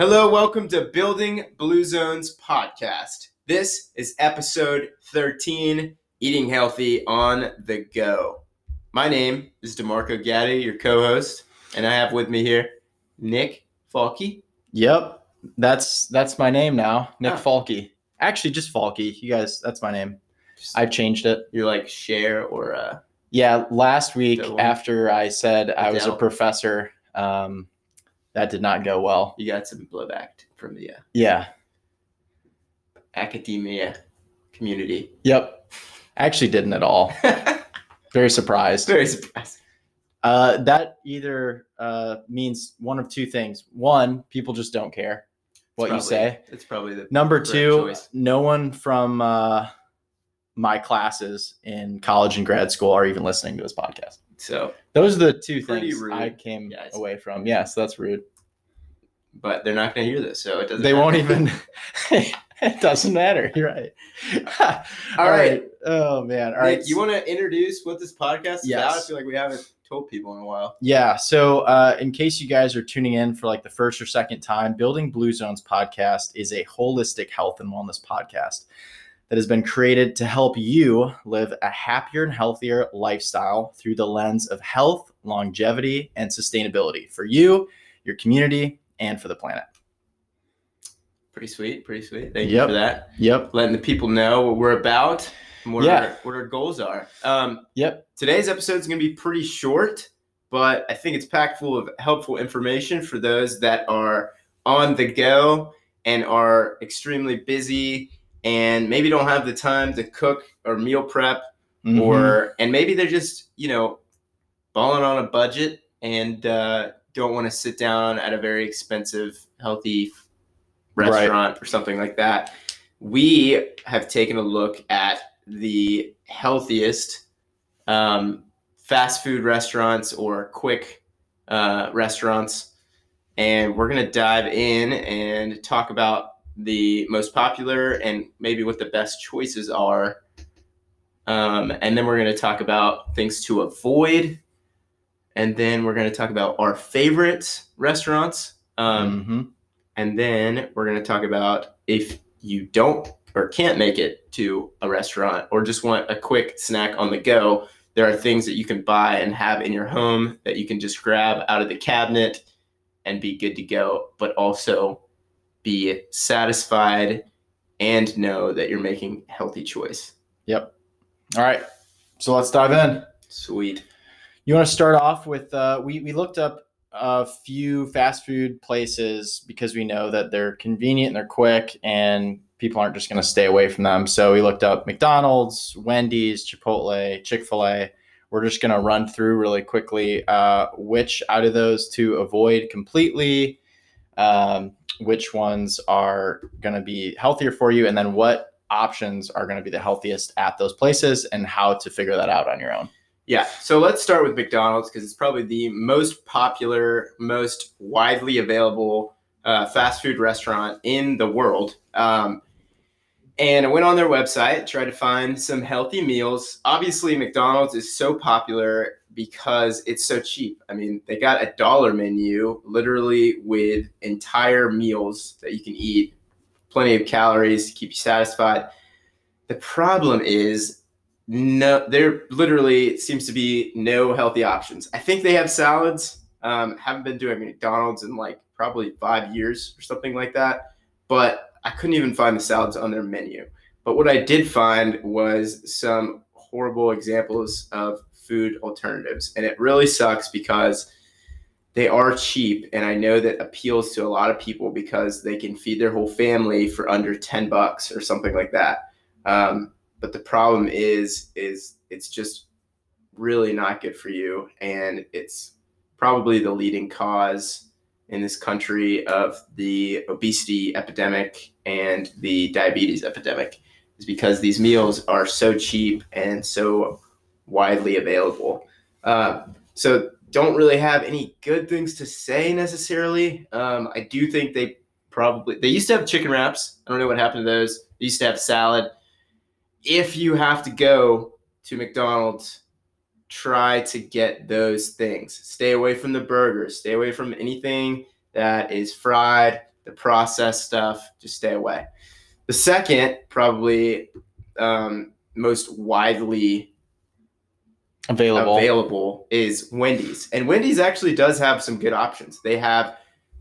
Hello, welcome to Building Blue Zones podcast. This is episode 13 Eating Healthy on the Go. My name is DeMarco Gaddy, your co host, and I have with me here Nick Falky. Yep, that's that's my name now, Nick Ah. Falky. Actually, just Falky. You guys, that's my name. I've changed it. You're like share or uh, Yeah, last week after I said I was a professor, um, that did not go well. you got some blowback from the uh, Yeah. academia community. Yep. Actually, didn't at all. Very surprised. Very surprised. Uh, that either uh, means one of two things. One, people just don't care what you say. It's probably the Number two, choice. no one from uh, my classes in college and grad school are even listening to this podcast. So, Those are the two things rude. I came Yes. away from. Yes, that's rude. but they're not going to hear this, so it doesn't. They matter. won't even. it doesn't matter. You're right. All right. Oh man. All Nick, right. you want to introduce what this podcast is about? I feel like we haven't told people in a while. Yeah. So, uh, in case you guys are tuning in for like the first or second time, Building Blue Zones podcast is a holistic health and wellness podcast that has been created to help you live a happier and healthier lifestyle through the lens of health, longevity, and sustainability for you, your community, and for the planet. Pretty sweet, pretty sweet. Thank Yep. you for that. Yep. Letting the people know what we're about and what, Yeah. our, what our goals are. Um, Yep. today's episode is going to be pretty short, but I think it's packed full of helpful information for those that are on the go and are extremely busy and maybe don't have the time to cook or meal prep Mhm. or and maybe they're just you know balling on a budget and uh, don't want to sit down at a very expensive healthy Right. restaurant or something like that we have taken a look at the healthiest um, fast food restaurants or quick uh, restaurants and we're going to dive in and talk about the most popular and maybe what the best choices are um, and then we're going to talk about things to avoid. And then we're going to talk about our favorite restaurants. Um, Mhm. And then we're going to talk about if you don't or can't make it to a restaurant or just want a quick snack on the go, there are things that you can buy and have in your home that you can just grab out of the cabinet and be good to go, but also be satisfied and know that you're making healthy choice. Yep. All right. So let's dive in. Sweet. You want to start off with uh, we we looked up a few fast food places because we know that they're convenient and they're quick and people aren't just going to stay away from them. So we looked up McDonald's, Wendy's, Chipotle, Chick Fil A. We're just going to run through really quickly uh, which out of those to avoid completely, um, which ones are going to be healthier for you, and then what options are going to be the healthiest at those places, and how to figure that out on your own. Yeah. So let's start with McDonald's because it's probably the most popular, most widely available uh, fast food restaurant in the world. Um, and I went on their website, tried to find some healthy meals. Obviously, McDonald's is so popular because it's so cheap. I mean, they got a dollar menu literally with entire meals that you can eat, plenty of calories to keep you satisfied. The problem is no there literally seems to be no healthy options i think they have salads um, haven't been doing mcdonald's in like probably five years or something like that but i couldn't even find the salads on their menu but what i did find was some horrible examples of food alternatives. And it really sucks because they are cheap and i know that appeals to a lot of people because they can feed their whole family for under 10 bucks or something like that. Um, but the problem is is it's just really not good for you and it's probably the leading cause in this country of the obesity epidemic and the diabetes epidemic is because these meals are so cheap and so widely available uh, so don't really have any good things to say necessarily um, i do think they probably they used to have chicken wraps i don't know what happened to those they used to have salad if you have to go to McDonald's, try to get those things. Stay away from the burgers. Stay away from anything that is fried. The processed stuff, just stay away. The second, probably um, most widely Available. available is Wendy's. And Wendy's actually does have some good options. They have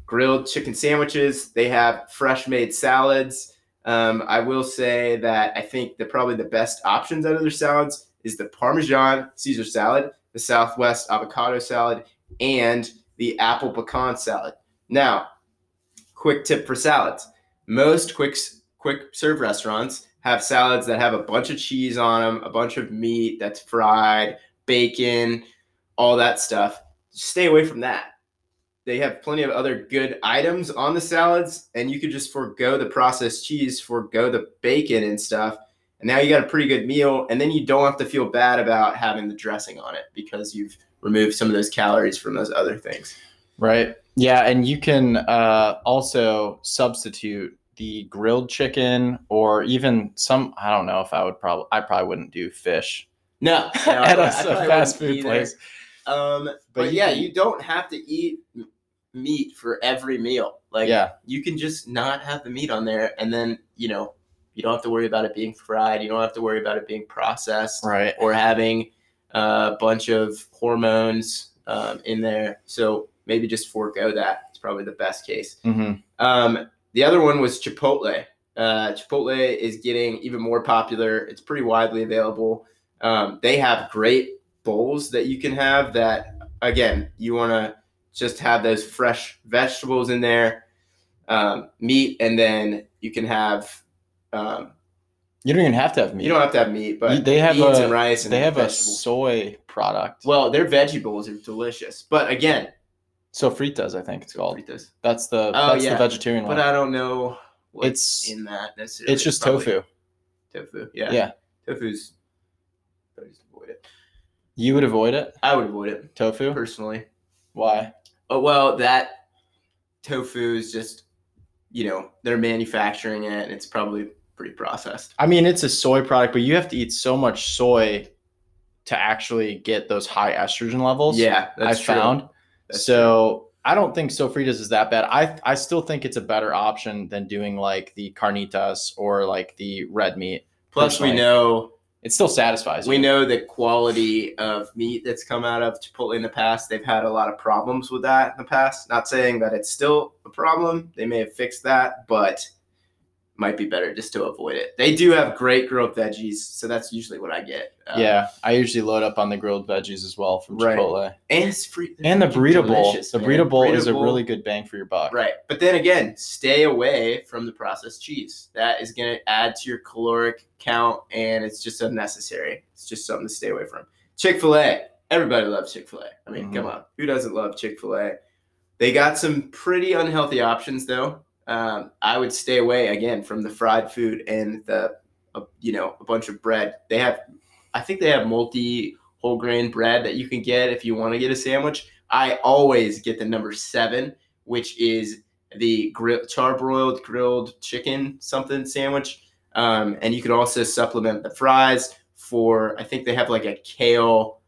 grilled chicken sandwiches, they have fresh made salads. Um, I will say that I think the probably the best options out of their salads is the Parmesan Caesar salad, the Southwest avocado salad, and the apple pecan salad. Now, quick tip for salads. Most quick quick serve restaurants have salads that have a bunch of cheese on them, a bunch of meat that's fried, bacon, all that stuff. Stay away from that. They have plenty of other good items on the salads, and you could just forego the processed cheese, forego the bacon and stuff. And now you got a pretty good meal, and then you don't have to feel bad about having the dressing on it because you've removed some of those calories from those other things. Right. Yeah, and you can uh, also substitute the grilled chicken or even some. I don't know if I would probably. I probably wouldn't do fish No, no at a, I probably a fast food place. Um, but, But yeah, can- you don't have to eat meat for every meal. Like, yeah, you can just not have the meat on there, and then you know you don't have to worry about it being fried. You don't have to worry about it being processed right. or having a bunch of hormones um, in there. So maybe just forego that. It's probably the best case. hmm Um, the other one was Chipotle. Uh, Chipotle is getting even more popular. It's pretty widely available. Um, they have great bowls that you can have that, again, you want to just have those fresh vegetables in there, um, meat, and then you can have, um, You don't even have to have meat. you don't have to have meat, but they have beans a- and rice and they have a soy product. well, their veggie bowls are delicious. But again, Sofritas, I think it's called. Fritas. That's the Oh, that's yeah. the vegetarian but one. But I don't know what's It's- in that necessarily. it's just Probably tofu. Tofu, yeah. Yeah. Tofu's. Avoid it. You would avoid it. I would avoid it Tofu. personally. Why? Oh well, that tofu is just, you know, they're manufacturing it, and it's probably pretty processed. I mean, it's a soy product, but you have to eat so much soy to actually get those high estrogen levels. Yeah, I that's true. found. That's so I don't think sofritas is that bad. I I still think it's a better option than doing like the carnitas or like the red meat. Plus, we personally. know It still satisfies. we you. know the quality of meat that's come out of Chipotle in the past. They've had a lot of problems with that in the past. Not saying that it's still a problem. They may have fixed that, but might be better just to avoid it. They do have great grilled veggies, so that's usually what I get. Uh, Yeah, I usually load up on the grilled veggies as well from Right. Chipotle. and it's free. And the burrito bowl. The burrito bowl is a really good bang for your buck. Right. But then again, stay away from the processed cheese. That is going to add to your caloric count and it's just unnecessary. It's just something to stay away from. Chick fil A. Everybody loves Chick fil A. I mean, Mhm. come on. Who doesn't love Chick fil A? They got some pretty unhealthy options, though. Um, I would stay away again from the fried food and the, uh, you know, a bunch of bread. They have, I think they have multi whole grain bread that you can get if you want to get a sandwich. I always get the number seven, which is the grill, charbroiled grilled chicken something sandwich. Um, and you could also supplement the fries for, I think they have like a kale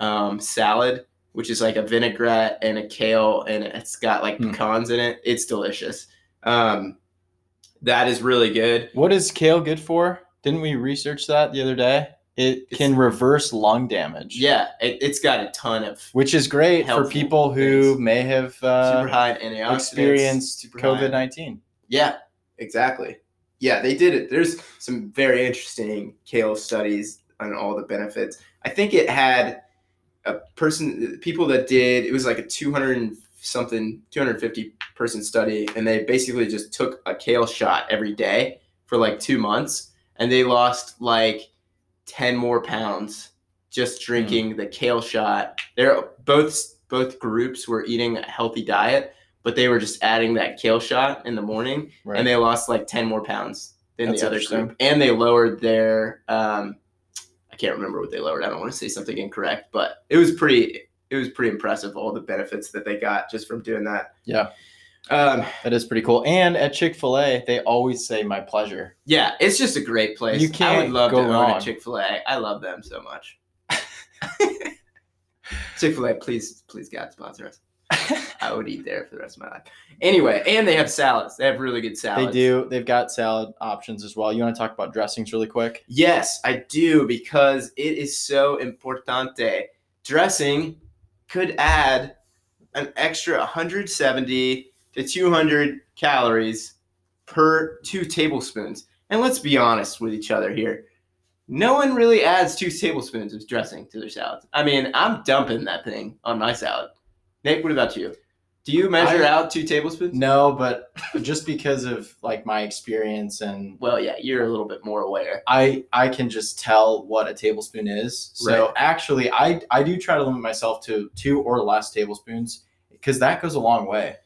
um, salad, which is like a vinaigrette and a kale, and it's got like Hmm. pecans in it. It's delicious. Um, that is really good. What is kale good for? Didn't we research that the other day? It It's- can reverse lung damage. Yeah, it, it's got a ton of Which is great for people who things. may have uh, super high antioxidants. experienced COVID 19. Yeah, exactly. Yeah, they did it. There's some very interesting kale studies on all the benefits. I think it had a person, people that did, it was like a 200 and something, 250 person study, and they basically just took a kale shot every day for like two months, and they lost like 10 more pounds just drinking the kale shot. They're both both groups were eating a healthy diet, but they were just adding that kale shot in the morning Right. and they lost like 10 more pounds than That's the other group and they lowered their um i can't remember what they lowered i don't want to say something incorrect but it was pretty it was pretty impressive all the benefits that they got just from doing that Yeah. um that is pretty cool. And at Chick fil A, they always say my pleasure. yeah it's just a great place You i can't would love go to own wrong. a chick-fil-a i love them so much chick-fil-a please please god sponsor us I would eat there for the rest of my life. Anyway, and they have salads. They have really good salads. they do. They've got salad options as well. You want to talk about dressings really quick? Yes, I do because it is so importante. Dressing could add an extra 170 to 200 calories per two tablespoons. And let's be honest with each other here. No one really adds two tablespoons of dressing to their salads. I mean, I'm dumping that thing on my salad. Nick, what about you? Do you measure I- out two tablespoons? No, but just because of like my experience and Well, yeah, you're a little bit more aware. I I can just tell what a tablespoon is. So Right. actually, I I do try to limit myself to two or less tablespoons because that goes a long way.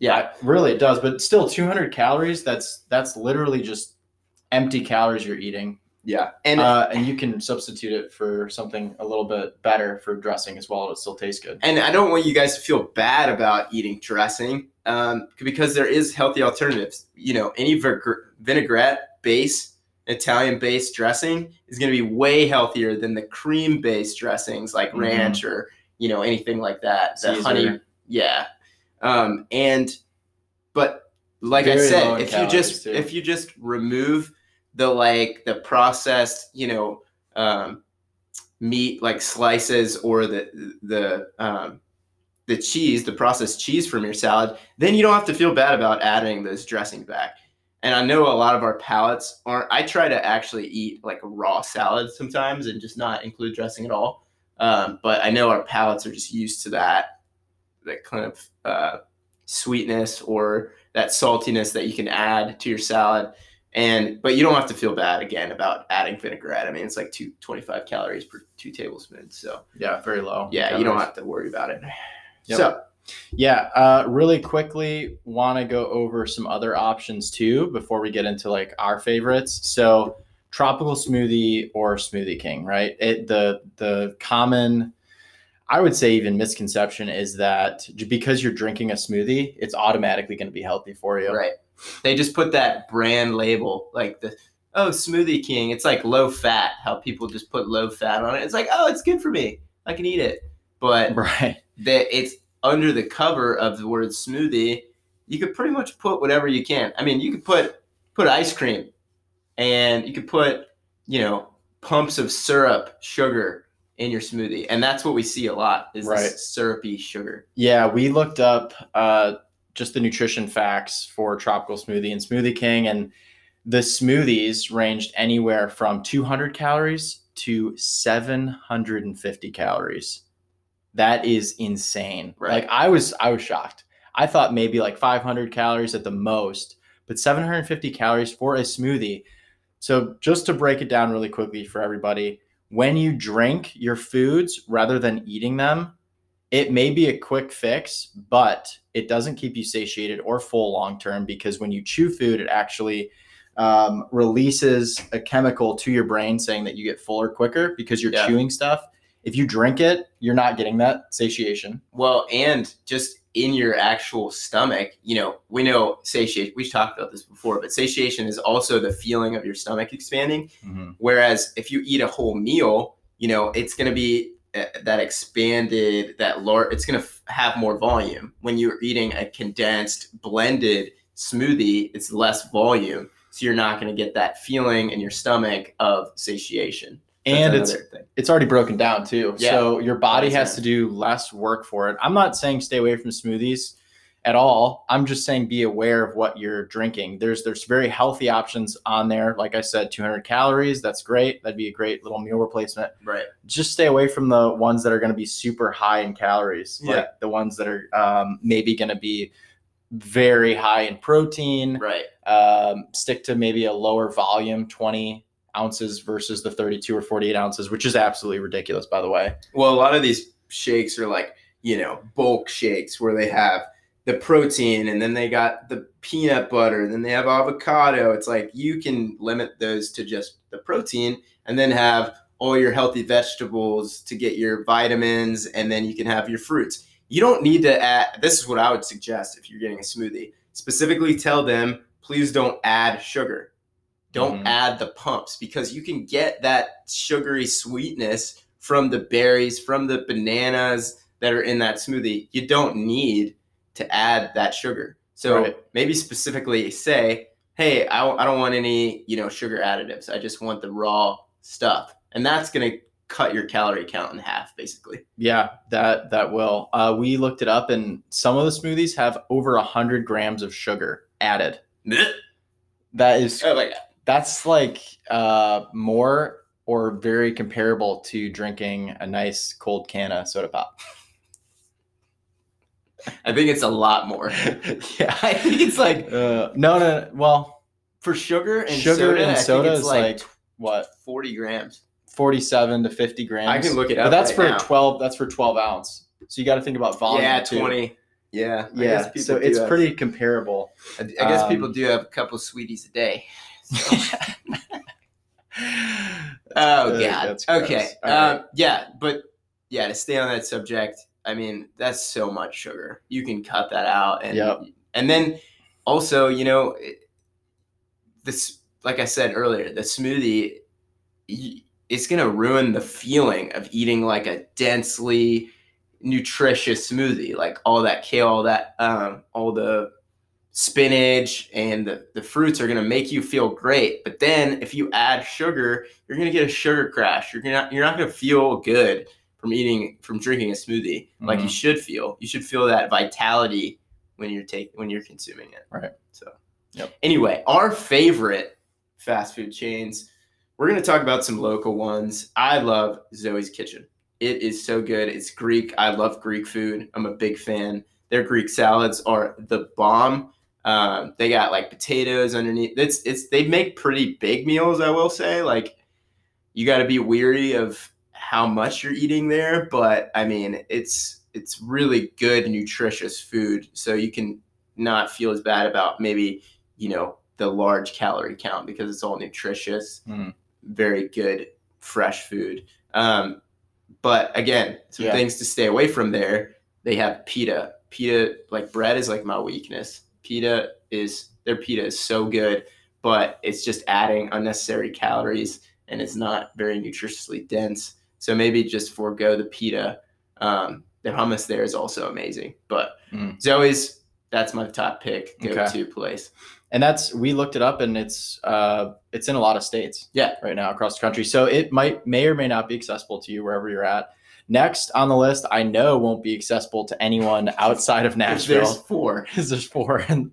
Yeah, Really, it does. But still, 200 calories. That's that's literally just empty calories you're eating. Yeah. And uh, and you can substitute it for something a little bit better for dressing as well. It still tastes good. and I don't want you guys to feel bad about eating dressing um, because there is healthy alternatives. You know, any vig- vinaigrette base, Italian based dressing is going to be way healthier than the cream based dressings like Mhm. ranch or you know anything like that. The Caesar. honey, yeah. Um, and but like I Very low said, if you just too. if you just remove the like the processed, you know, um, meat like slices or the the um, the cheese, the processed cheese from your salad, then you don't have to feel bad about adding those dressings back. And I know a lot of our palates aren't. I try to actually eat like raw salad sometimes and just not include dressing at all. Um, but I know our palates are just used to that, that kind of uh, sweetness or that saltiness that you can add to your salad. And but you don't have to feel bad again about adding vinaigrette. I mean, it's like two twenty five calories per two tablespoons. So Yeah, very low. yeah, you don't have to worry about it. Yep. So Yeah, uh, really quickly, want to go over some other options too before we get into like our favorites. So, tropical smoothie or smoothie king, right? It the the common, I would say even misconception is that because you're drinking a smoothie, it's automatically going to be healthy for you. Right. They just put that brand label, like the oh Smoothie King. It's like low fat. How people just put low fat on it. It's like oh, it's good for me. I can eat it. But Right. that it's under the cover of the word smoothie. You could pretty much put whatever you can. I mean, you could put put ice cream, and you could put you know pumps of syrup, sugar in your smoothie, and that's what we see a lot is Right. this syrupy sugar. Yeah, we looked up uh, just the nutrition facts for tropical smoothie and Smoothie King, and the smoothies ranged anywhere from 200 calories to 750 calories. That is insane. Right. Like I was, I was shocked. I thought maybe like 500 calories at the most, but 750 calories for a smoothie. So just to break it down really quickly for everybody, when you drink your foods rather than eating them, it may be a quick fix, but it doesn't keep you satiated or full long term because when you chew food, it actually um, releases a chemical to your brain saying that you get fuller quicker because you're Yeah. chewing stuff. If you drink it, you're not getting that satiation. Well, and just in your actual stomach, you know, we know satiation, we've talked about this before, but satiation is also the feeling of your stomach expanding. Whereas if you eat a whole meal, you know, it's going to be uh, that expanded, that large, it's going to f- have more volume. When you're eating a condensed, blended smoothie, it's less volume. So you're not going to get that feeling in your stomach of satiation. And it's thing. it's already broken down too. Yeah. So your body That's has right. to do less work for it. I'm not saying stay away from smoothies at all. I'm just saying be aware of what you're drinking. There's there's very healthy options on there. Like I said, 200 calories. That's great. That'd be a great little meal replacement. Right. Just stay away from the ones that are going to be super high in calories. Yeah. Like the ones that are um, maybe going to be very high in protein. Right. Um, stick to maybe a lower volume, 20 ounces versus the 32 or 48 ounces, which is absolutely ridiculous, by the way. Well, a lot of these shakes are like, you know, bulk shakes where they have the protein and then they got the peanut butter, then they have avocado. It's like you can limit those to just the protein and then have all your healthy vegetables to get your vitamins and then you can have your fruits. You don't need to add this is what I would suggest if you're getting a smoothie. Specifically tell them please don't add sugar. Don't Mhm. add the pumps because you can get that sugary sweetness from the berries, from the bananas, that are in that smoothie, you don't need to add that sugar. So Right. maybe specifically say, hey, I, I don't want any, you know, sugar additives. I just want the raw stuff. And that's going to cut your calorie count in half, basically. Yeah, that that will. Uh, we looked it up, and some of the smoothies have over hundred grams of sugar added. That is Oh my God. That's like uh, more or very comparable to drinking a nice cold can of soda pop. I think it's a lot more. yeah, I think it's like uh, no, no, no. Well, for sugar and sugar soda, and soda it's is like, like, what 40 grams. forty-seven to fifty grams. I can look it up. but that's right for now. twelve. That's for twelve ounce. So you got to think about volume. yeah, too. 20. Yeah. I Yeah, guess so it's have- pretty comparable. I I guess people um, do have a couple sweeties a day. Oh gross. okay. Um, right. yeah, but yeah, to stay on that subject, I mean, that's so much sugar. You can cut that out, and Yep. and then also, you know, this, like I said earlier, the smoothie, it's gonna ruin the feeling of eating like a densely nutritious smoothie, like all that kale, all that, um, all the spinach and the, the fruits are going to make you feel great. But then if you add sugar you're going to get a sugar crash. You're gonna you're not going to feel good from eating from drinking a smoothie like you Mhm. should feel. You should feel that vitality when you're taking when you're consuming it. Right. so Yep. anyway our favorite fast food chains we're going to talk about some local ones. I love zoe's kitchen. It is so good. It's greek. I love greek food. I'm a big fan. Their greek salads are the bomb um, they got like potatoes underneath. It's it's they make pretty big meals. I will say, like you got to be weary of how much you're eating there, but I mean it's it's really good, nutritious food. So you can not feel as bad about maybe you know the large calorie count because it's all nutritious, Mm. very good, fresh food. Um, but again, some Yeah. things to stay away from there. They have pita. Pita, like bread, is like my weakness. Pita is their pita is so good, but it's just adding unnecessary calories and it's not very nutritiously dense. So maybe just forego the pita. Um, the hummus there is also amazing, but Mm. Zoe's that's my top pick go Okay. to place. and that's we looked it up and it's uh it's in a lot of states Yeah. right now across the country so it might may or may not be accessible to you wherever you're at next on the list i know won't be accessible to anyone outside of Nashville. There's four. there's four in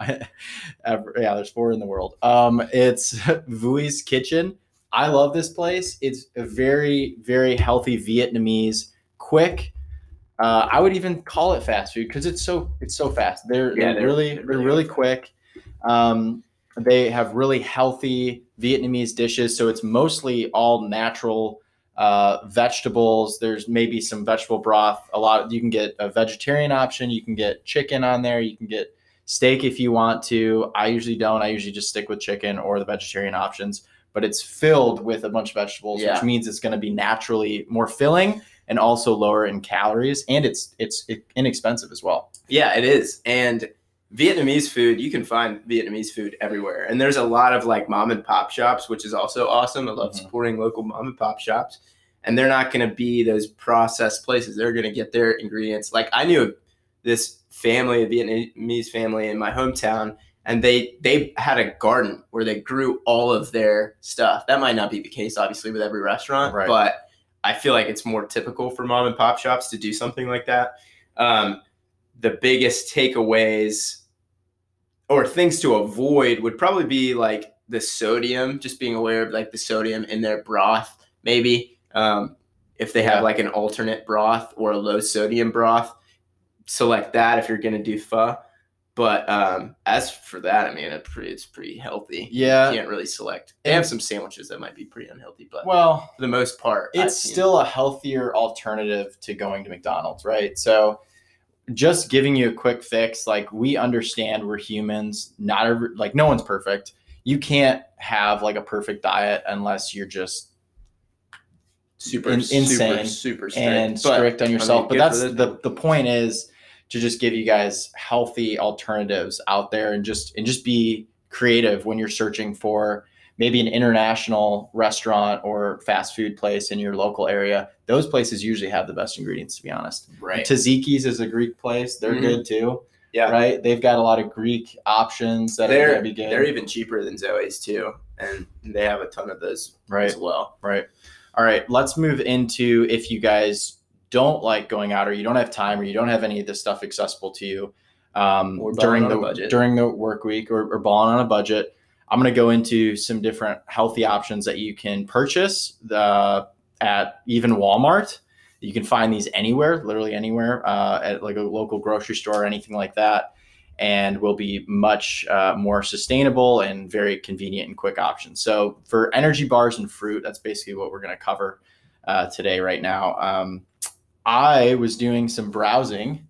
ever, yeah there's four in the world um it's vui's kitchen i love this place it's a very very healthy vietnamese quick uh, I would even call it fast food because it's so it's so fast. They're, Yeah, they're, they're- really they're they're really really quick. Um, they have really healthy Vietnamese dishes, so it's mostly all natural uh, vegetables. There's maybe some vegetable broth. A lot you can get a vegetarian option. You can get chicken on there. You can get steak if you want to. I usually don't. I usually just stick with chicken or the vegetarian options. But it's filled with a bunch of vegetables, Yeah. which means it's going to be naturally more filling and also lower in calories, and it's it's inexpensive as well. Yeah, it is. And Vietnamese food, you can find Vietnamese food everywhere. And there's a lot of like mom and pop shops, which is also awesome. I love Mhm. supporting local mom and pop shops. And they're not going to be those processed places. They're going to get their ingredients. Like I knew this family, a Vietnamese family in my hometown, and they they had a garden where they grew all of their stuff. That might not be the case, obviously, with every restaurant, Right. but I feel like it's more typical for mom and pop shops to do something like that. Um, the biggest takeaways or things to avoid would probably be like the sodium, just being aware of like the sodium in their broth, maybe. Um, if they Yeah. have like an alternate broth or a low sodium broth, select that if you're gonna do pho. But um, as for that, I mean, it pretty, it's pretty healthy. Yeah. you can't really select. They have some sandwiches that might be pretty unhealthy, but Well, for the most part, it's still a healthier alternative to going to McDonald's, right? So just giving you a quick fix, like we understand we're humans, not every, like no one's perfect. You can't have like a perfect diet unless you're just super in- insane super strict. and But, strict on I mean, yourself. but that's the the point is to just give you guys healthy alternatives out there and just and just be creative when you're searching for maybe an international restaurant or fast food place in your local area, those places usually have the best ingredients, to be honest. Right. Taziki's is a Greek place. They're Mhm. good too. Yeah. Right. They've got a lot of Greek options that They're going to be good. they're even cheaper than Zoe's too, and they have a ton of those right. as well. Right. All right. Let's move into if you guys don't like going out or you don't have time or you don't have any of this stuff accessible to you um, during the budget. during the work week or, or balling on a budget. I'm going to go into some different healthy options that you can purchase the, at even Walmart. You can find these anywhere, literally anywhere, uh, at like a local grocery store or anything like that, and will be much uh, more sustainable and very convenient and quick options. So for energy bars and fruit, that's basically what we're going to cover uh, today, right now. Um, I was doing some browsing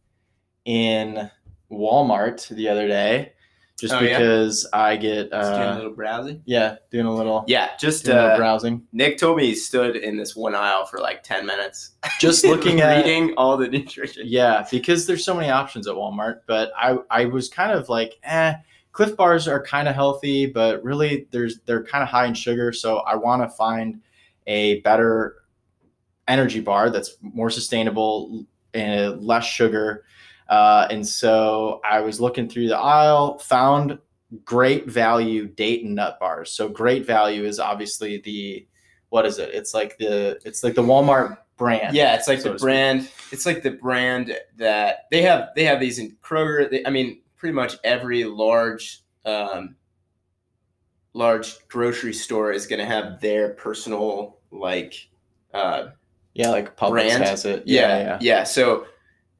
in Walmart the other day, just Oh, yeah? because I get Just doing a uh, little browsing. yeah, doing a little Yeah, just doing a little uh, browsing, Nick told me he stood in this one aisle for like ten minutes, just looking at reading all the nutrition. Yeah, because there's so many options at Walmart. But I I was kind of like, eh, Clif bars are kind of healthy, but really there's they're kind of high in sugar. So I want to find a better energy bar that's more sustainable and less sugar. Uh, and so I was looking through the aisle, found great value date and nut bars. So great value is obviously the what is it? It's like the it's like the Walmart brand. Yeah, it's like so the to speak. brand. It's like the brand that they have. They have these in Kroger. They, I mean, pretty much every large, um, large grocery store is going to have their personal like. Uh, Yeah, like Publix brand. has it. yeah, Yeah, yeah, yeah. So,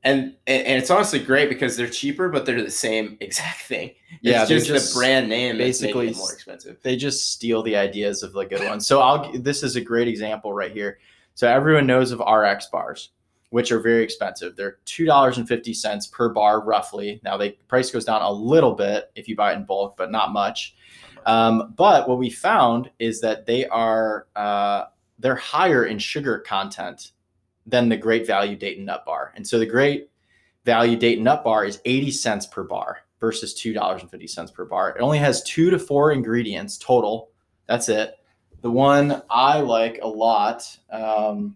and, and it's honestly great because they're cheaper, but they're the same exact thing. Yeah, it's they're just, just the brand name basically basically more expensive. They just steal the ideas of the good ones. So I'll this is a great example right here. So everyone knows of RX bars, which are very expensive. They're two dollars and fifty cents per bar, roughly. Now the price goes down a little bit if you buy it in bulk, but not much. Um, but what we found is that they are uh, they're higher in sugar content than the Great Value Date and Nut Bar, and so the Great Value Date and Nut Bar is eighty cents per bar versus two dollars and fifty cents per bar. It only has two to four ingredients total. That's it. The one I like a lot um,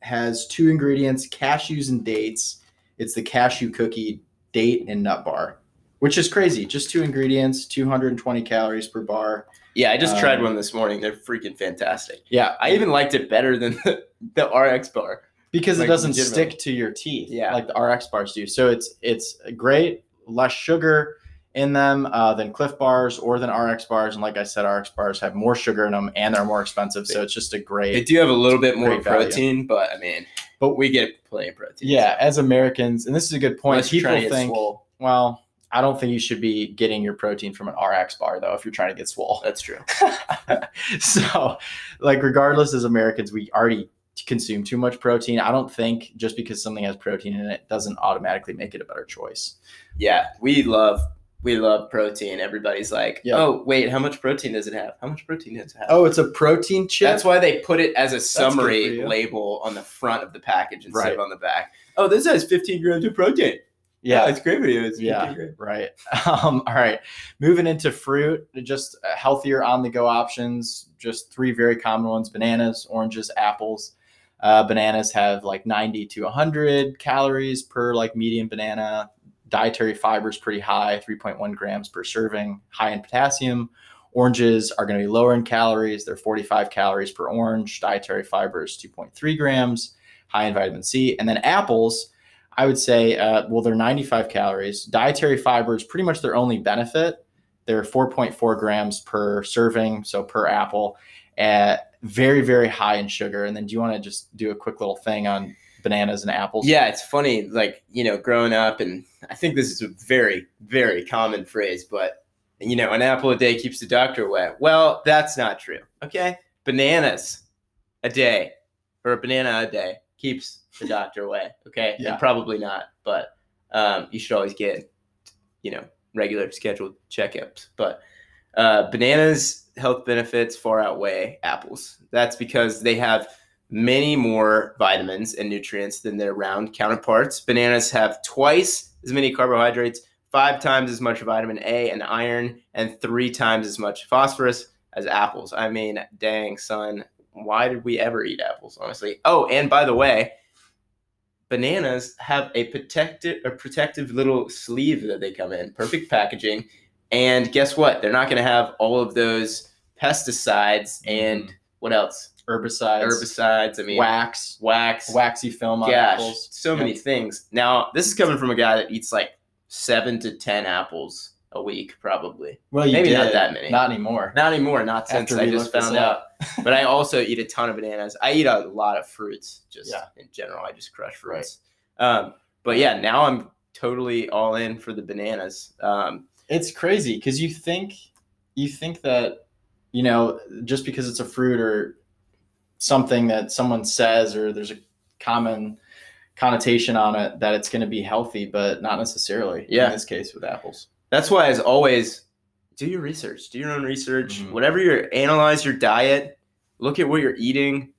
has two ingredients: cashews and dates. It's the cashew cookie date and nut bar, which is crazy. Just two ingredients, 220 calories per bar. Yeah, I just tried Um, one this morning. They're freaking fantastic. Yeah, I even liked it better than the, the RX bar. Because it doesn't stick to your teeth Yeah. like the RX bars do. So it's it's great, less sugar in them uh, than Clif bars or than RX bars. And like I said, RX bars have more sugar in them and they're more expensive. So it's just a great. They do have a little bit more Great value. protein, but I mean, but we get plenty of protein. Yeah, as Americans, and this is a good point. Unless People trying to get think, swole. well, I don't think you should be getting your protein from an RX bar though if you're trying to get swole. That's true. so, like, regardless, as Americans, we already consume too much protein. I don't think just because something has protein in it doesn't automatically make it a better choice. Yeah, we love we love protein. Everybody's like, Yeah. oh wait, how much protein does it have? How much protein does it have? Oh, it's a protein chip. That's why they put it as a summary label on the front of the package instead Right. of on the back. Oh, this has 15 grams of protein. yeah, it's great for you. It's Yeah. right. Um, all right, moving into fruit, just uh, healthier on the go options. Just three very common ones: bananas, oranges, apples. Uh, bananas have like 90 to 100 calories per like medium banana. Dietary fiber is pretty high, 3.1 grams per serving. High in potassium. Oranges are going to be lower in calories. They're 45 calories per orange. Dietary fiber is 2.3 grams. High in vitamin C. And then apples, I would say, uh, well, they're 95 calories. Dietary fiber is pretty much their only benefit. They're 4.4 grams per serving, so per apple. At very, very high in sugar. And then, do you want to just do a quick little thing on bananas and apples? Yeah, it's funny. Like you know, growing up, and I think this is a very, very common phrase, but you know, an apple a day keeps the doctor away. Well, that's not true. Okay, bananas a day or a banana a day keeps the doctor away. Okay, Yeah. and probably not, but um, you should always get you know regular scheduled checkups. But uh, bananas health benefits far outweigh apples. That's because they have many more vitamins and nutrients than their round counterparts. Bananas have twice as many carbohydrates, five times as much vitamin A and iron, and three times as much phosphorus as apples. I mean, dang son, why did we ever eat apples? Honestly. Oh, and by the way, bananas have a protective a protective little sleeve that they come in, perfect packaging. And guess what? They're not going to have all of those pesticides and Mhm. what else? Herbicides, Herbicides. I mean, wax, wax, waxy film on gosh, apples. so many things. Now, this is coming from a guy that eats like seven to ten apples a week, probably. Well, you Maybe not that many. Not anymore. Not anymore, not since I just found out. But I also eat a ton of bananas. I eat a lot of fruits, just Yeah. in general. I just crush fruits. Um, but yeah, now I'm totally all in for the bananas. Um, It's crazy because you think you think that you know just because it's a fruit or something that someone says or there's a common connotation on it that it's going to be healthy, but not necessarily. Yeah. In this case, with apples. that's why, as always, do your research. Do your own research. Mhm. Whatever you analyze your diet. Look at what you're eating.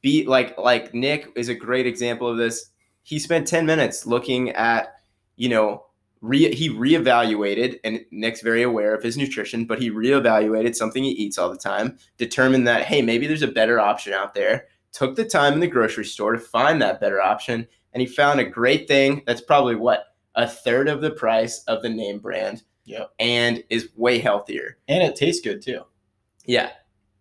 Be like like Nick is a great example of this. He spent ten minutes looking at, you know, re- he reevaluated, and Nick's very aware of his nutrition, but he reevaluated something he eats all the time, determined that hey, maybe there's a better option out there. Took the time in the grocery store to find that better option, and he found a great thing that's probably what a third of the price of the name brand Yep. and is way healthier. And it tastes good too. Yeah.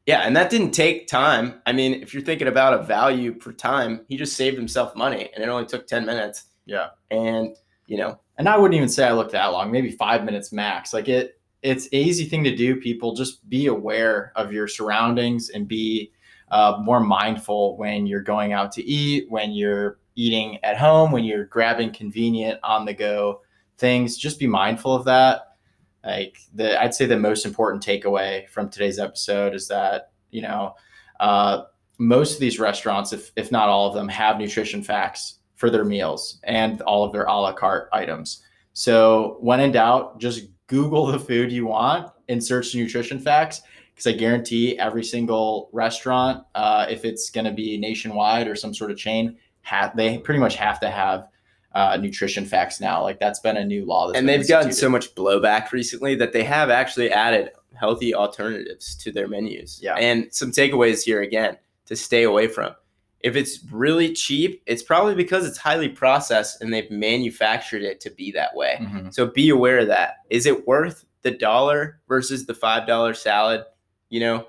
Yeah. And that didn't take time. I mean, if you're thinking about a value per time, he just saved himself money and it only took 10 minutes. Yeah. And, you know, And I wouldn't even say I looked that long, maybe five minutes max. Like it, it's an easy thing to do. People just be aware of your surroundings and be uh, more mindful when you're going out to eat, when you're eating at home, when you're grabbing convenient on the go things. Just be mindful of that. Like the, I'd say the most important takeaway from today's episode is that you know uh, most of these restaurants, if if not all of them, have nutrition facts for their meals and all of their a la carte items. So when in doubt, just Google the food you want and search nutrition facts because I guarantee every single restaurant, uh, if it's going to be nationwide or some sort of chain, ha- they pretty much have to have uh, nutrition facts now. Like that's been a new law. That's and they've gotten so much blowback recently that they have actually added healthy alternatives to their menus. Yeah. And some takeaways here again to stay away from. If it's really cheap, it's probably because it's highly processed and they've manufactured it to be that way. Mhm. So be aware of that. Is it worth the dollar versus the five dollar salad? You know,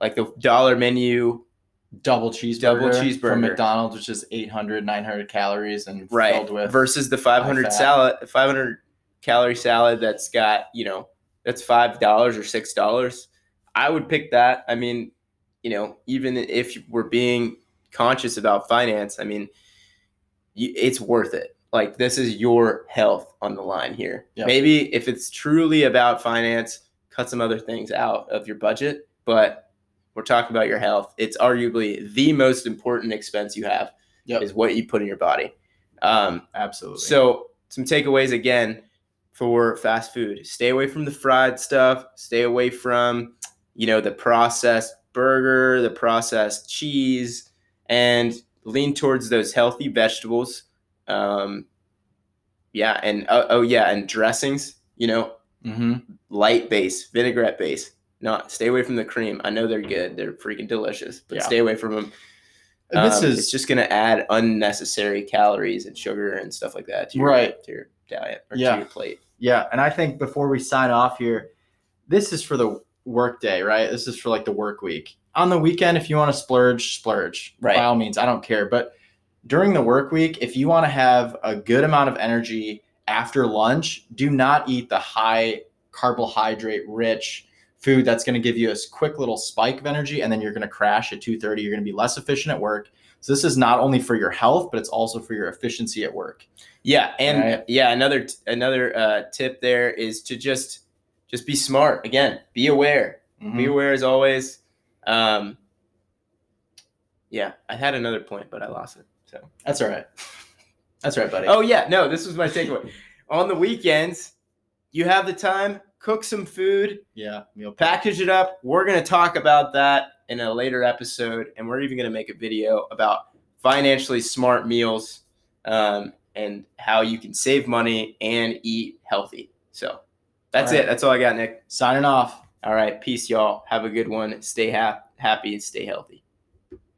like the dollar menu, double cheeseburger, Double cheeseburger. from McDonald's, which is 800, 900 calories and right? filled with versus the five hundred salad, five hundred calorie salad that's got you know that's five dollars or six dollars. I would pick that. I mean, you know, even if we're being conscious about finance, I mean, you, it's worth it. Like this is your health on the line here. Yeah. Maybe if it's truly about finance, cut some other things out of your budget, but we're talking about your health. It's arguably the most important expense you have Yep. is what you put in your body. Um, absolutely. so some takeaways again for fast food: stay away from the fried stuff. Stay away from you know the processed burger, the processed cheese, and lean towards those healthy vegetables. Um, yeah, and oh, oh yeah, and dressings. You know, hmm light base, vinaigrette base. Not stay away from the cream. I know they're good; they're freaking delicious, but Yeah. stay away from them. And this Um, is it's just going to add unnecessary calories and sugar and stuff like that to your, Right. to your diet or Yeah. to your plate. Yeah, and I think before we sign off here, this is for the work day, right? This is for like the work week. On the weekend, if you want to splurge, splurge. Right. By all means, I don't care. But during the work week, if you want to have a good amount of energy after lunch, do not eat the high carbohydrate rich food that's going to give you a quick little spike of energy and then you're going to crash at 2.30 you're going to be less efficient at work so this is not only for your health but it's also for your efficiency at work Yeah, and Right. yeah, another another uh, tip there is to just just be smart. Again, be aware. Mhm. Be aware as always. Um, yeah, I had another point, but I lost it. So. that's all right that's right, buddy Oh yeah, no, this was my takeaway. On the weekends, you have the time, cook some food, yeah meal package it up. We're going to talk about that in a later episode, and we're even going to make a video about financially smart meals um, and how you can save money and eat healthy. So that's right. it. That's all I got, Nick. signing off All right, peace, y'all. Have a good one. Stay ha- happy and stay healthy.